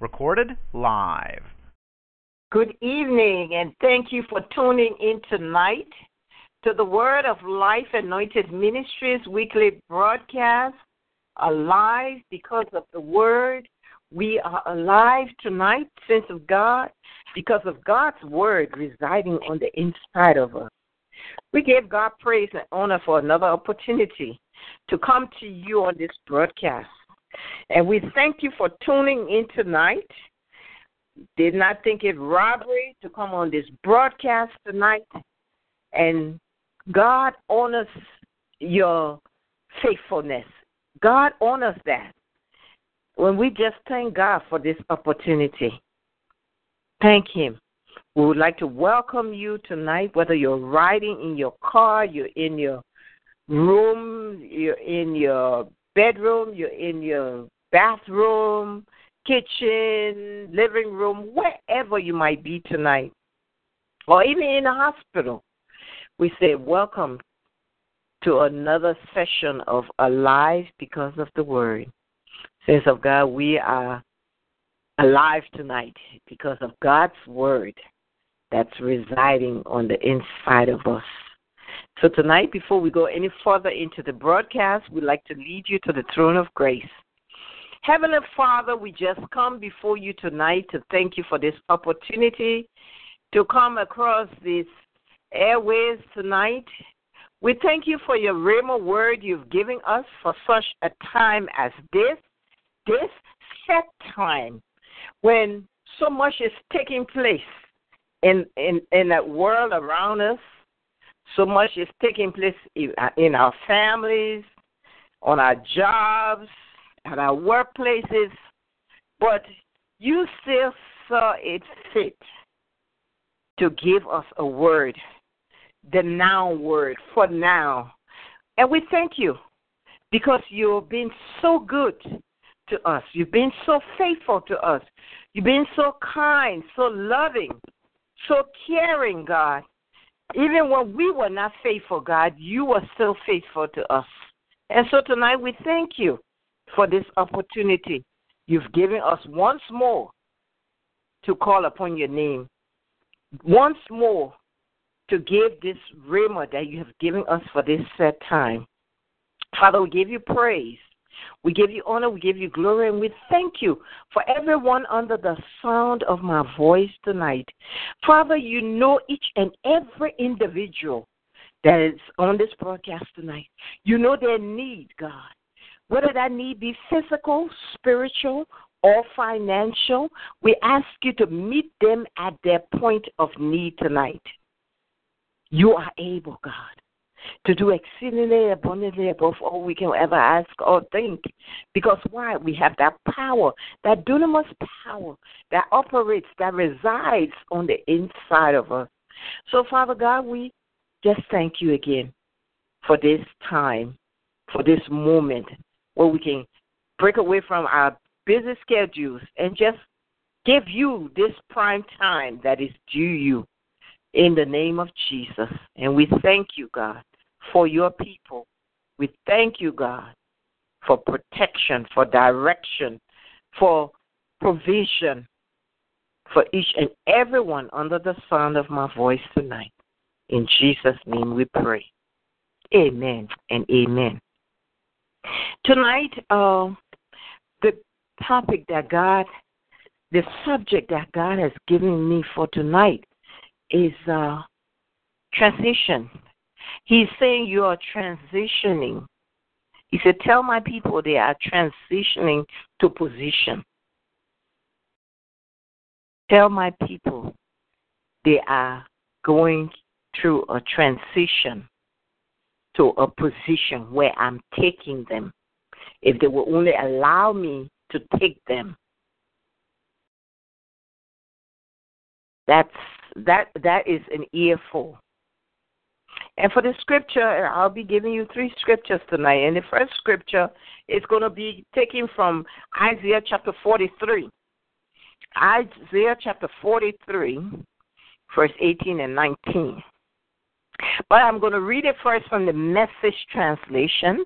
Recorded live. Good evening, and thank you for tuning in tonight to the Word of Life Anointed Ministries weekly broadcast. Alive because of the Word. We are alive tonight, sense of God, because of God's Word residing on the inside of us. We give God praise and honor for another opportunity to come to you on this broadcast. And we thank you for tuning in tonight. Did not think it robbery to come on this broadcast tonight. And God honors your faithfulness. God honors that. When we just thank God for this opportunity, thank Him. We would like to welcome you tonight, whether you're riding in your car, you're in your room, you're in your bedroom, you're in your bathroom, kitchen, living room, wherever you might be tonight, or even in a hospital. We say, Welcome to another session of Alive because of the Word. Saints of God, we are alive tonight because of God's Word that's residing on the inside of us. So, tonight, before we go any further into the broadcast, we'd like to lead you to the throne of grace. Heavenly Father, we just come before you tonight to thank you for this opportunity to come across these airways tonight. We thank you for your Rhema word you've given us for such a time as this, this set time when so much is taking place in in in that world around us. So much is taking place uh, in our families, on our jobs, at our workplaces, but you still saw it fit to give us a word, the now word for now. And we thank you because you've been so good to us. You've been so faithful to us. You've been so kind, so loving, so caring, God. Even when we were not faithful, God, you were still faithful to us. And so tonight we thank you for this opportunity you've given us once more to call upon your name. Once more to give this rhema that you have given us for this set time. Father, we give you praise. We give you honor, we give you glory, and we thank you for everyone under the sound of my voice tonight. Father, you know each and every individual that is on this broadcast tonight. You know their need, God. Whether that need be physical, spiritual, or financial, we ask you to meet them at their point of need tonight. You are able, God, to do exceedingly abundantly above all we can ever ask or think. Because why? We have that power, that dunamis power that operates, that resides on the inside of us. So, Father God, we just thank you again for this time, for this moment where we can break away from our busy schedules and just give you this prime time that is due you in the name of Jesus. And we thank you, God, for your people. We thank you, God, for protection, for direction, for provision for each and everyone under the sound of my voice tonight. In Jesus' name we pray. Amen and amen. Tonight, uh, the topic that God, the subject that God has given me for tonight is uh, transition. He's saying you are transitioning. He said, Tell my people they are transitioning to position. Tell my people they are going through a transition to a position where I'm taking them. If they will only allow me to take them. That's that that is an earful. And for the scripture, I'll be giving you three scriptures tonight. And the first scripture is going to be taken from Isaiah chapter 43. Isaiah chapter 43, verse 18 and 19. But I'm going to read it first from the message translation,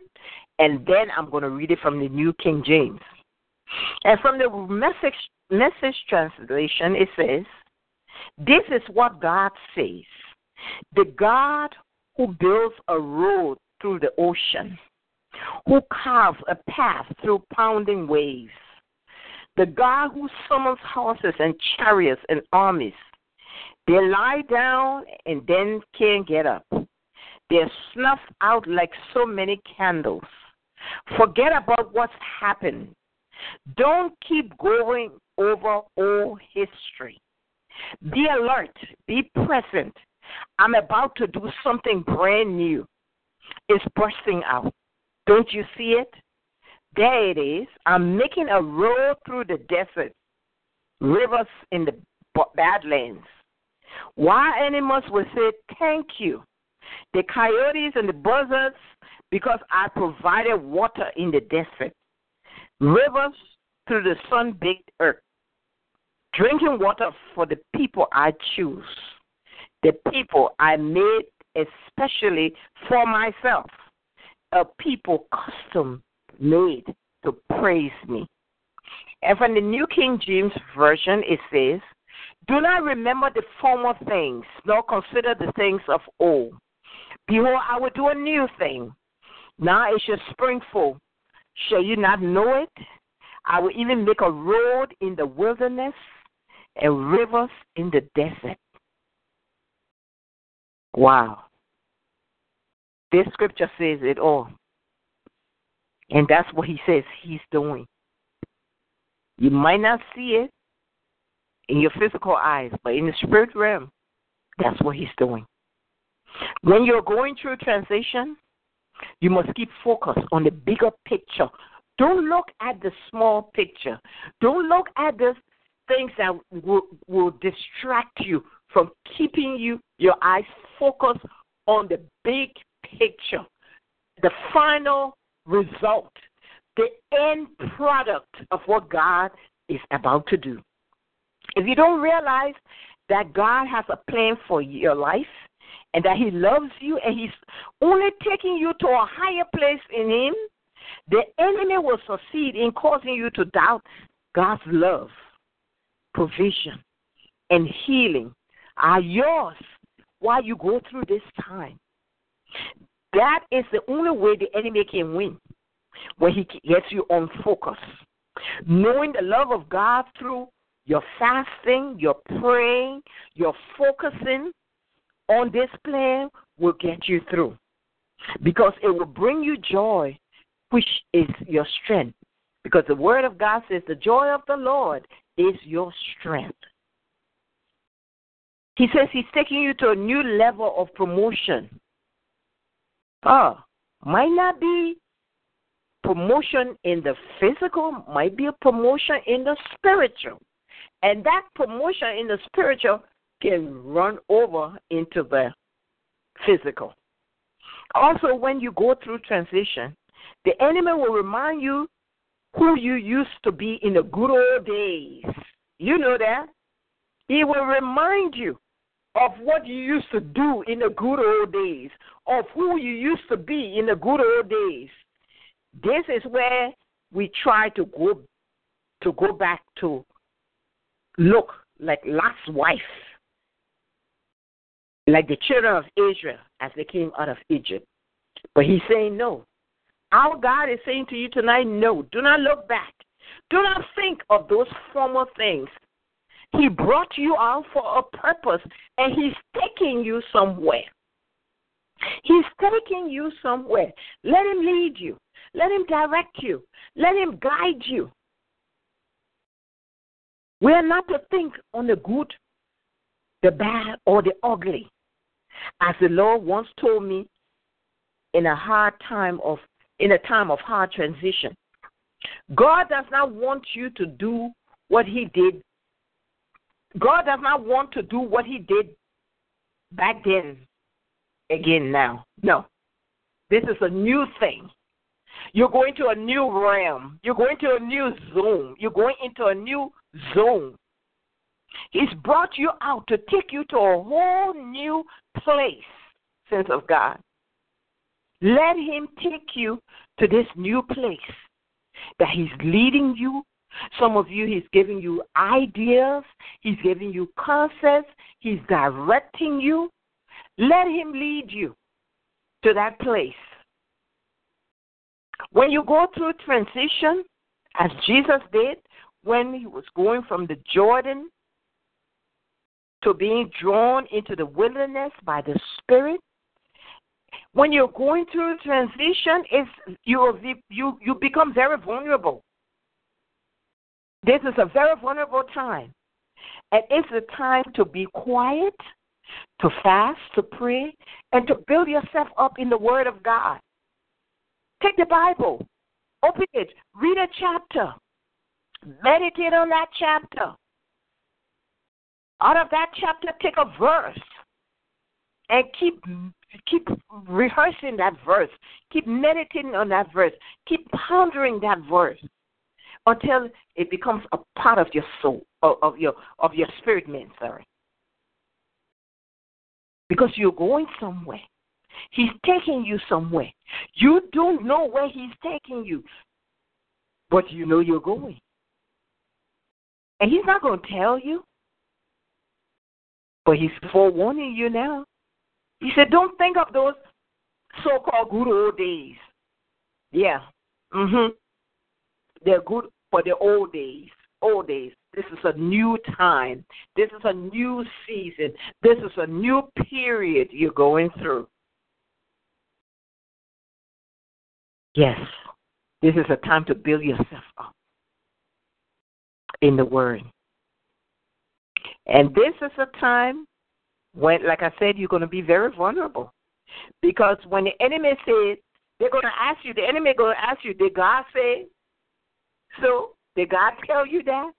and then I'm going to read it from the New King James. And from the message message translation, it says, This is what God says. The God who builds a road through the ocean, who carves a path through pounding waves, the God who summons horses and chariots and armies. They lie down and then can't get up. They're snuffed out like so many candles. Forget about what's happened. Don't keep going over old history. Be alert. Be present. I'm about to do something brand new. It's bursting out. Don't you see it? There it is. I'm making a road through the desert, rivers in the badlands. Wild animals will say, Thank you. The coyotes and the buzzards, because I provided water in the desert, rivers through the sun baked earth, drinking water for the people I choose, the people I made especially for myself, a people custom made to praise me. And from the New King James Version, it says, Do not remember the former things, nor consider the things of old. Behold, I will do a new thing. Now it shall spring forth. Shall you not know it? I will even make a road in the wilderness and rivers in the desert. Wow. This scripture says it all. And that's what he says he's doing. You might not see it in your physical eyes, but in the spirit realm, that's what he's doing. When you're going through transition, you must keep focus on the bigger picture. Don't look at the small picture. Don't look at the things that will, will distract you from keeping you your eyes focused on the big picture, the final result, the end product of what God is about to do. If you don't realize that God has a plan for your life and that He loves you and He's only taking you to a higher place in Him, the enemy will succeed in causing you to doubt God's love, provision, and healing are yours while you go through this time. That is the only way the enemy can win when he gets you on focus. Knowing the love of God through your fasting, your praying, your focusing on this plan will get you through because it will bring you joy, which is your strength. Because the Word of God says the joy of the Lord is your strength. He says he's taking you to a new level of promotion. Oh, might not be promotion in the physical, might be a promotion in the spiritual. And that promotion in the spiritual can run over into the physical. Also, when you go through transition, the enemy will remind you who you used to be in the good old days. You know that? He will remind you of what you used to do in the good old days, of who you used to be in the good old days. This is where we try to go to go back to look like Lot's wife, like the children of Israel as they came out of Egypt. But he's saying no. Our God is saying to you tonight, no, do not look back. Do not think of those former things. He brought you out for a purpose, and He's taking you somewhere. He's taking you somewhere. Let Him lead you. Let Him direct you. Let Him guide you. We are not to think on the good, the bad, or the ugly. As the Lord once told me in a hard time of in a time of hard transition. God does not want you to do what he did God does not want to do what he did back then again now. No. This is a new thing. You're going to a new realm. You're going to a new zone. You're going into a new zone. He's brought you out to take you to a whole new place, sense of God. Let him take you to this new place that he's leading you Some of you, He's giving you ideas, He's giving you concepts, He's directing you. Let Him lead you to that place. When you go through transition, as Jesus did when He was going from the Jordan to being drawn into the wilderness by the Spirit, when you're going through transition, it's you you you become very vulnerable. This is a very vulnerable time. And it's a time to be quiet, to fast, to pray, and to build yourself up in the Word of God. Take the Bible, open it, read a chapter, meditate on that chapter. Out of that chapter, take a verse and keep keep rehearsing that verse. Keep meditating on that verse. Keep pondering that verse until it becomes a part of your soul, of your of your spirit man, sorry. Because you're going somewhere. He's taking you somewhere. You don't know where he's taking you, but you know you're going. And he's not going to tell you, but he's forewarning you now. He said, Don't think of those so called good old days. Yeah. Mhm. They're good for the old days. Old days. This is a new time. This is a new season. This is a new period you're going through. Yes. This is a time to build yourself up in the Word. And this is a time when, like I said, you're going to be very vulnerable. Because when the enemy says, they're going to ask you, the enemy going to ask you, did God say so? Did God tell you that?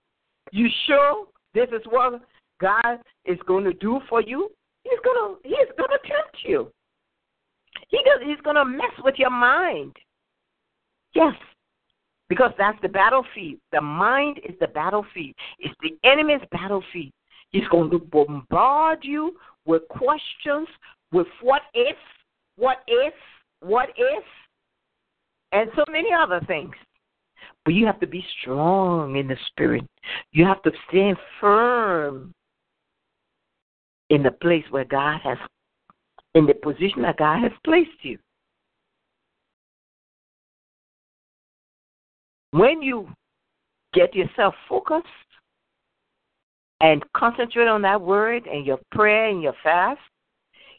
You sure this is what God is going to do for you? He's going to he's going to tempt you. He does, he's going to mess with your mind. Yes, because that's the battlefield. The mind is the battlefield. It's the enemy's battlefield. He's going to bombard you with questions, with what if, what if, what if, and so many other things. But you have to be strong in the spirit. You have to stand firm in the place where God has, in the position that God has placed you. When you get yourself focused and concentrate on that word and your prayer and your fast,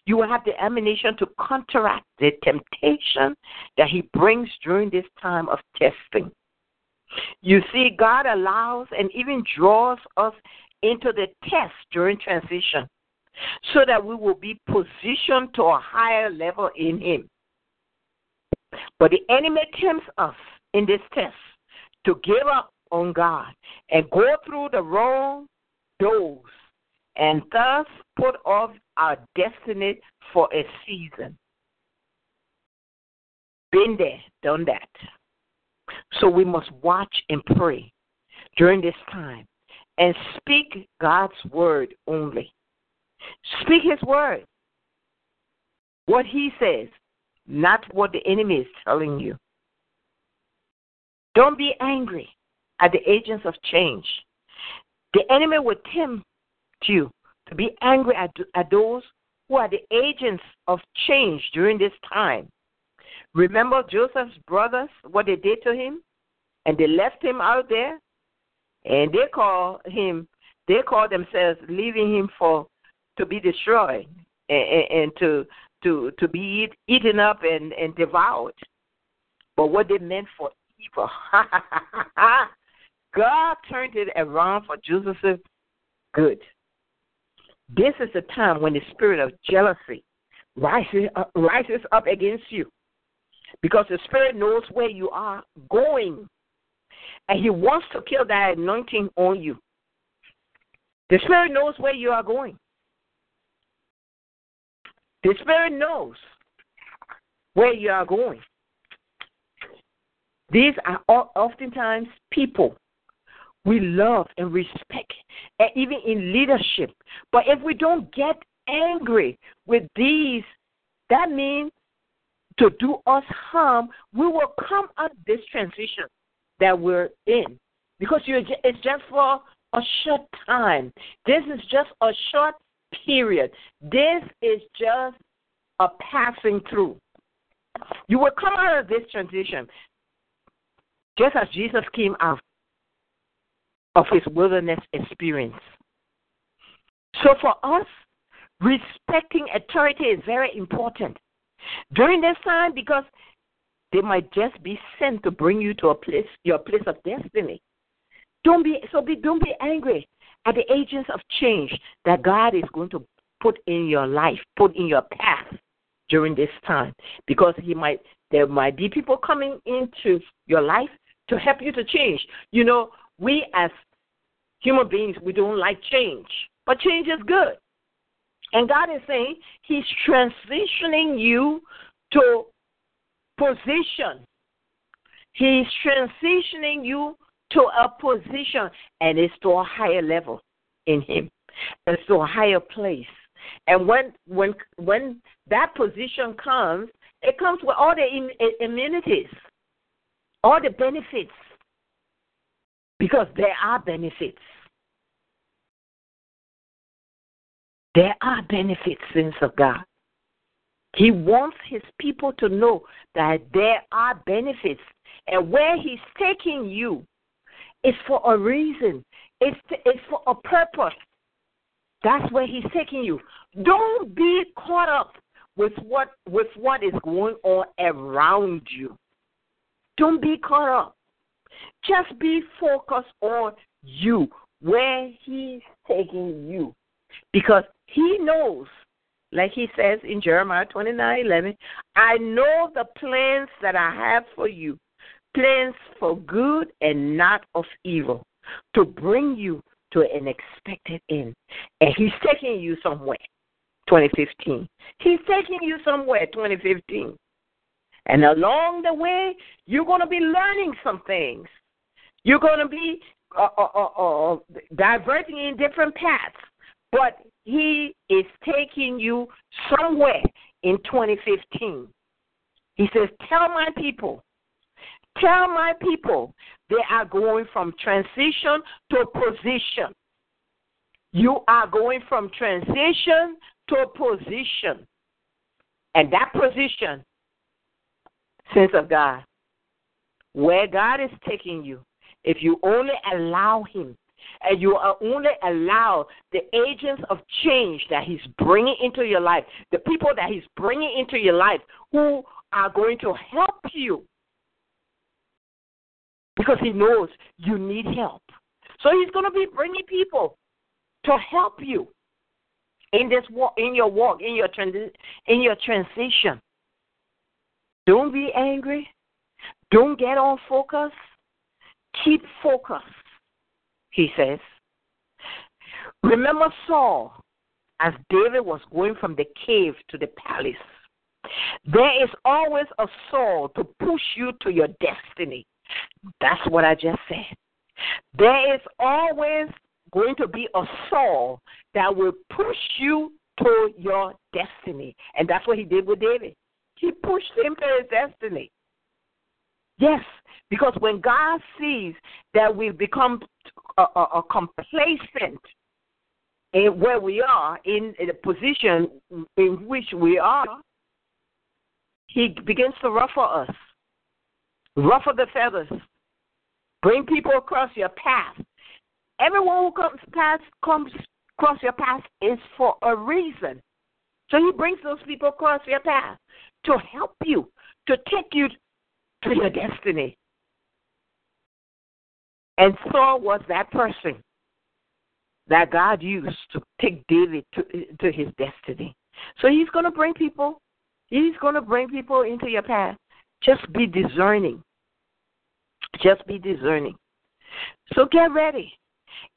you will have the ammunition to counteract the temptation that He brings during this time of testing. You see, God allows and even draws us into the test during transition so that we will be positioned to a higher level in Him. But the enemy tempts us in this test to give up on God and go through the wrong doors and thus put off our destiny for a season. Been there, done that. So we must watch and pray during this time and speak God's word only. Speak His word. What He says, not what the enemy is telling you. Don't be angry at the agents of change. The enemy will tempt you to be angry at, at those who are the agents of change during this time. Remember Joseph's brothers, what they did to him? And they left him out there, and they call him, they call themselves leaving him for to be destroyed and, and to to to be eat, eaten up and, and devoured. But what they meant for evil, God turned it around for Joseph's good. This is the time when the spirit of jealousy rises up, rises up against you because the Spirit knows where you are going. And He wants to kill that anointing on you. The Spirit knows where you are going. The Spirit knows where you are going. These are oftentimes people we love and respect, and even in leadership. But if we don't get angry with these, that means to do us harm, we will come out this transition that we're in. because you it's just for a short time. This is just a short period. This is just a passing through. You will come out of this transition just as Jesus came out of his wilderness experience. So for us, respecting authority is very important during this time because they might just be sent to bring you to a place, your place of destiny. Don't be so be don't be angry at the agents of change that God is going to put in your life, put in your path during this time. Because he might there might be people coming into your life to help you to change. You know, we as human beings we don't like change. But change is good. And God is saying He's transitioning you to position. He's transitioning you to a position, and it's to a higher level in Him. It's to a higher place. And when when when that position comes, it comes with all the immunities, all the benefits, because there are benefits. There are benefits, saints of God. He wants his people to know that there are benefits. And where he's taking you is for a reason, it's, to, it's for a purpose. That's where he's taking you. Don't be caught up with what with what is going on around you. Don't be caught up. Just be focused on you, where he's taking you. Because he knows, like he says in Jeremiah 29 11, I know the plans that I have for you, plans for good and not of evil, to bring you to an expected end. And he's taking you somewhere, 2015. He's taking you somewhere, 2015. And along the way, you're going to be learning some things. You're going to be uh, uh, uh, uh diverting in different paths. But he is taking you somewhere in 2015. He says, Tell my people, tell my people they are going from transition to position. You are going from transition to position. And that position, sense of God, where God is taking you, if you only allow Him and you are only allow the agents of change that He's bringing into your life, the people that He's bringing into your life who are going to help you because He knows you need help. So He's going to be bringing people to help you in this walk, in your walk, in your transi- in your transition. Don't be angry. Don't get on focus. Keep focused he says. Remember Saul as David was going from the cave to the palace. There is always a Saul to push you to your destiny. That's what I just said. There is always going to be a Saul that will push you to your destiny. And that's what he did with David. He pushed him to his destiny. Yes, because when God sees that we've become a, a, a complacent in where we are, in, in the position in which we are, He begins to ruffle us, ruffle the feathers, bring people across your path. Everyone who comes past comes across your path is for a reason. So he brings those people across your path to help you, to take you to your destiny. And Saul was that person that God used to take David to, to his destiny. So he's going to bring people, he's going to bring people into your path. Just be discerning. Just be discerning. So get ready.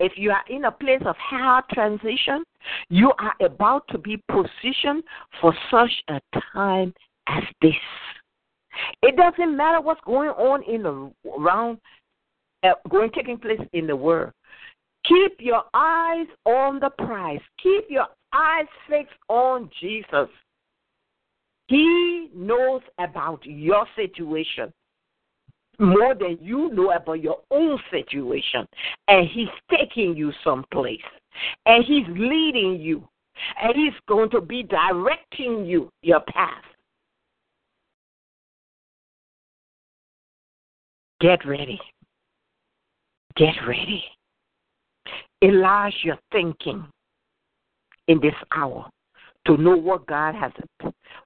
If you are in a place of hard transition, you are about to be positioned for such a time as this. It doesn't matter what's going on in the around uh, going taking place in the world. Keep your eyes on the prize. Keep your eyes fixed on Jesus. He knows about your situation. more than you know about your own situation. And He's taking you someplace. And He's leading you. And He's going to be directing you your path. Get ready. Get ready. Enlarge your thinking in this hour to know what God has,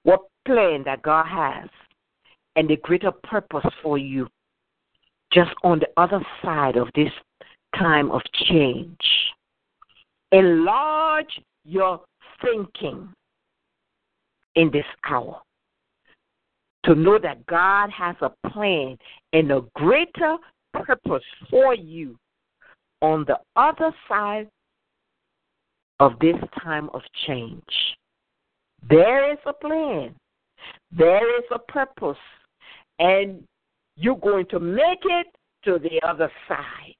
what plan that God has, and the greater purpose for you just on the other side of this time of change. Enlarge your thinking in this hour to know that God has a plan and a greater purpose for you on the other side of this time of change. There is a plan, there is a purpose, and you're going to make it to the other side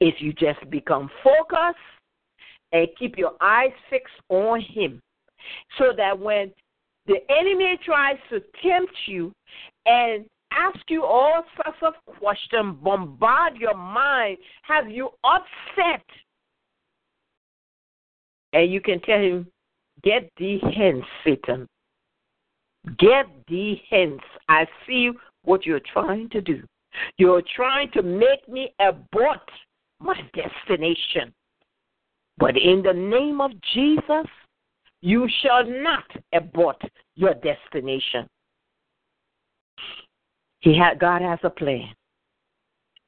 if you just become focused and keep your eyes fixed on Him. So that when the enemy tries to tempt you and ask you all sorts of questions, bombard your mind, have you upset. And you can tell him, Get thee hence, Satan. Get thee hence. I see what you're trying to do. You're trying to make me abort my destination. But in the name of Jesus, you shall not abort your destination. He ha- God has a plan,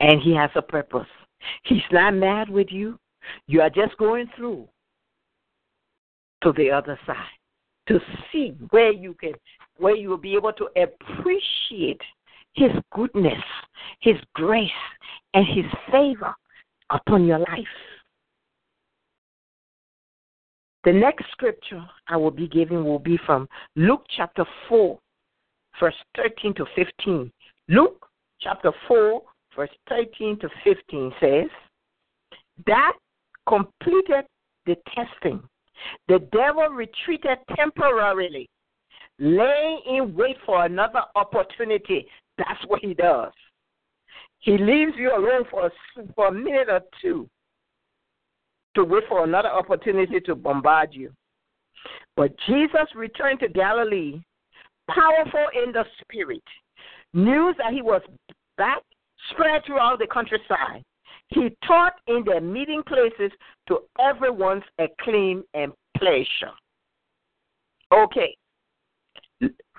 and He has a purpose. He's not mad with you. You are just going through to the other side to see where you can, where you will be able to appreciate His goodness, His grace, and His favor upon your life. The next scripture I will be giving will be from Luke chapter 4, verse 13 to 15. Luke chapter 4, verse 13 to 15 says, That completed the testing. The devil retreated temporarily, laying in wait for another opportunity. That's what he does. He leaves you alone for a, for a minute or two to wait for another opportunity to bombard you. But Jesus returned to Galilee, powerful in the spirit. News that he was back spread throughout the countryside. He taught in their meeting places to everyone's acclaim and pleasure. Okay.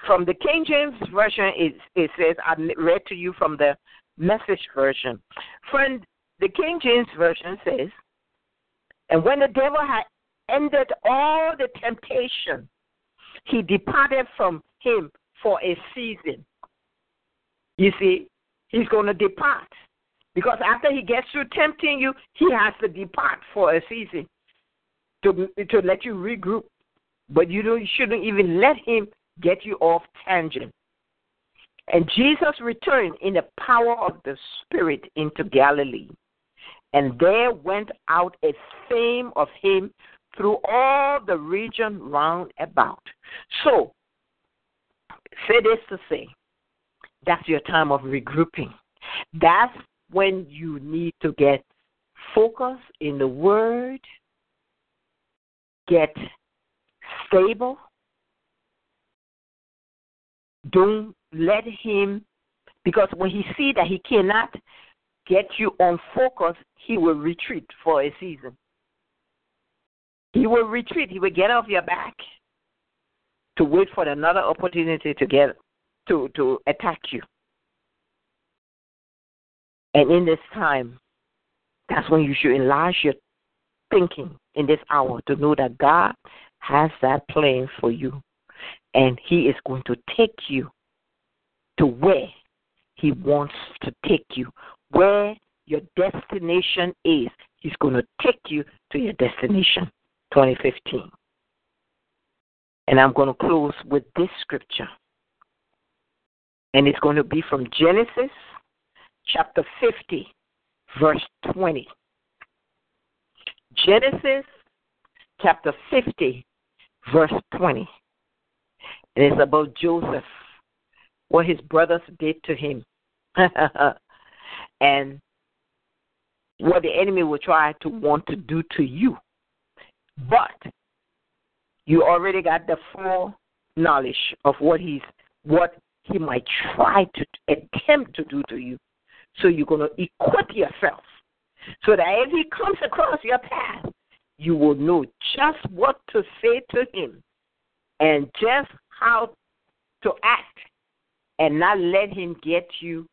From the King James Version, it, it says, I read to you from the message version. Friend, the King James Version says, and when the devil had ended all the temptation, he departed from him for a season. You see, he's going to depart. Because after he gets through tempting you, he has to depart for a season to, to let you regroup. But you, don't, you shouldn't even let him get you off tangent. And Jesus returned in the power of the Spirit into Galilee. And there went out a fame of him through all the region round about. So, say this to say, that's your time of regrouping. That's when you need to get focused in the Word, get stable. Don't let him, because when he see that he cannot get you on focus, he will retreat for a season. He will retreat. He will get off your back to wait for another opportunity to get to to attack you. And in this time, that's when you should enlarge your thinking in this hour to know that God has that plan for you. And He is going to take you to where He wants to take you. Where your destination is, He's going to take you to your destination 2015. And I'm going to close with this scripture. And it's going to be from Genesis chapter 50, verse 20. Genesis chapter 50, verse 20. And it's about Joseph, what his brothers did to him. and what the enemy will try to want to do to you. But you already got the full knowledge of what he's what he might try to attempt to do to you. So you're going to equip yourself so that if he comes across your path, you will know just what to say to him and just how to act and not let him get you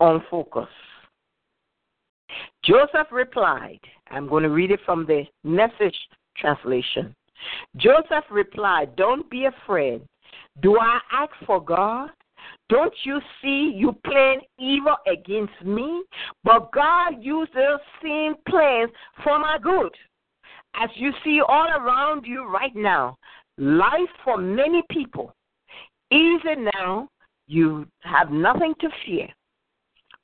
on focus. Joseph replied, I'm going to read it from the message translation. Joseph replied, Don't be afraid. Do I ask for God? Don't you see you plan evil against me? But God used those same plans for my good. As you see all around you right now, life for many people. Easy now, you have nothing to fear.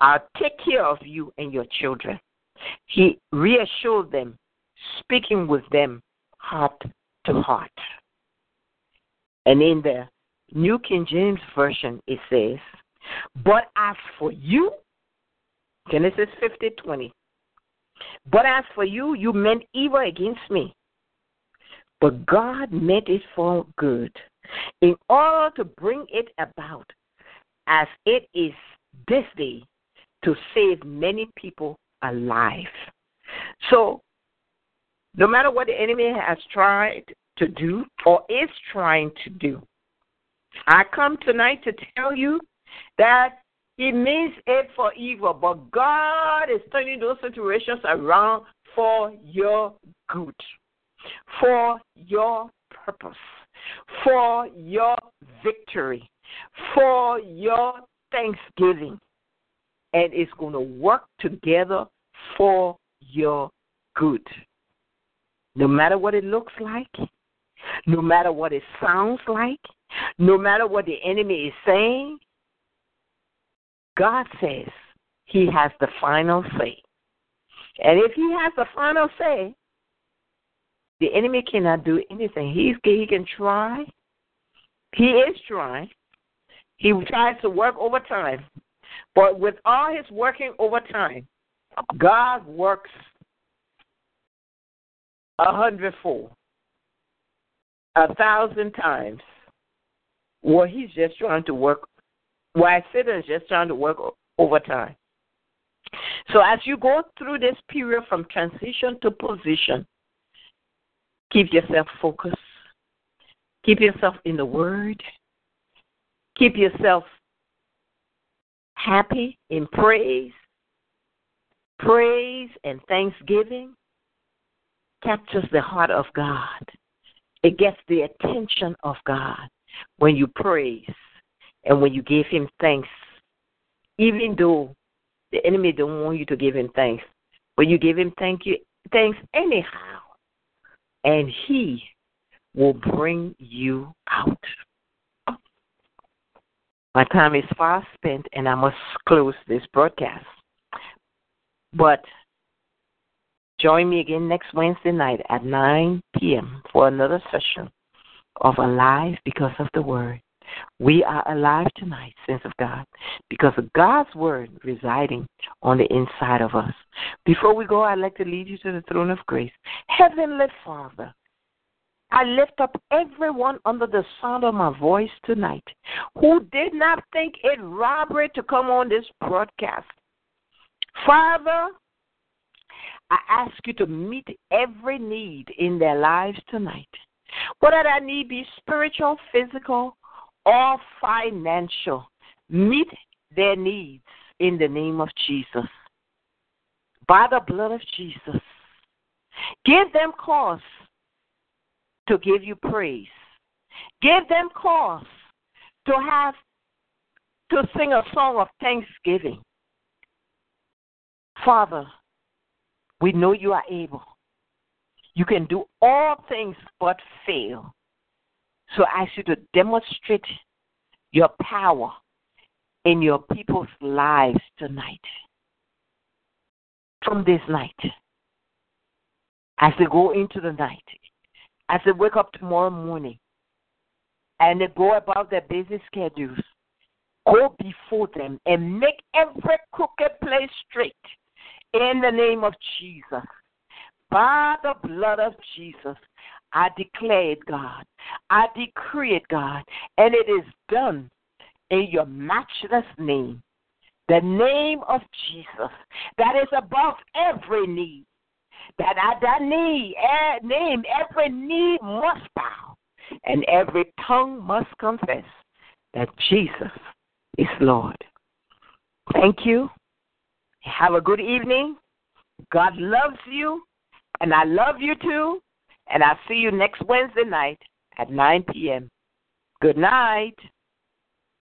I'll take care of you and your children. He reassured them, speaking with them heart to heart. And in the New King James Version, it says, But as for you, Genesis 50 20, but as for you, you meant evil against me. But God meant it for good, in order to bring it about as it is this day to save many people alive. So, no matter what the enemy has tried to do or is trying to do, I come tonight to tell you that he means it for evil, but God is turning those situations around for your good, for your purpose, for your victory, for your thanksgiving. And it's going to work together for your good. No matter what it looks like, no matter what it sounds like, no matter what the enemy is saying, God says he has the final say. And if he has the final say, the enemy cannot do anything. He's, he can try. He is trying. He tries to work overtime. But with all his working overtime, God works a hundredfold, a thousand times. Well, he's just trying to work while Satan is just trying to work overtime. So as you go through this period from transition to position, keep yourself focused. Keep yourself in the Word. Keep yourself happy in praise. Praise and thanksgiving captures the heart of God. It gets the attention of God when you praise and when you give him thanks, even though the enemy don't want you to give him thanks, but you give him thank you thanks anyhow, and he will bring you out. My time is far spent, and I must close this broadcast. But join me again next Wednesday night at 9 p.m. for another session of Alive because of the Word. We are alive tonight, saints of God, because of God's word residing on the inside of us. Before we go, I'd like to lead you to the throne of grace. Heavenly Father, I lift up everyone under the sound of my voice tonight who did not think it robbery to come on this broadcast. Father, I ask you to meet every need in their lives tonight. Whether that need be spiritual, physical, or financial. Meet their needs in the name of Jesus. By the blood of Jesus. Give them cause to give you praise. Give them cause to have to sing a song of thanksgiving. Father, we know you are able. You can do all things but fail. So I ask you to demonstrate your power in your people's lives tonight. From this night, as they go into the night, as they wake up tomorrow morning, and they go about their busy schedules, go before them and make every crooked place straight in the name of Jesus. By the blood of Jesus, I declare it, God. I decree it, God. And it is done in your matchless name. The name of Jesus that is above every knee. That at that knee, eh, name, every knee must bow and every tongue must confess that Jesus is Lord. Thank you. Have a good evening. God loves you, and I love you too. And I'll see you next Wednesday night at 9 p.m. Good night.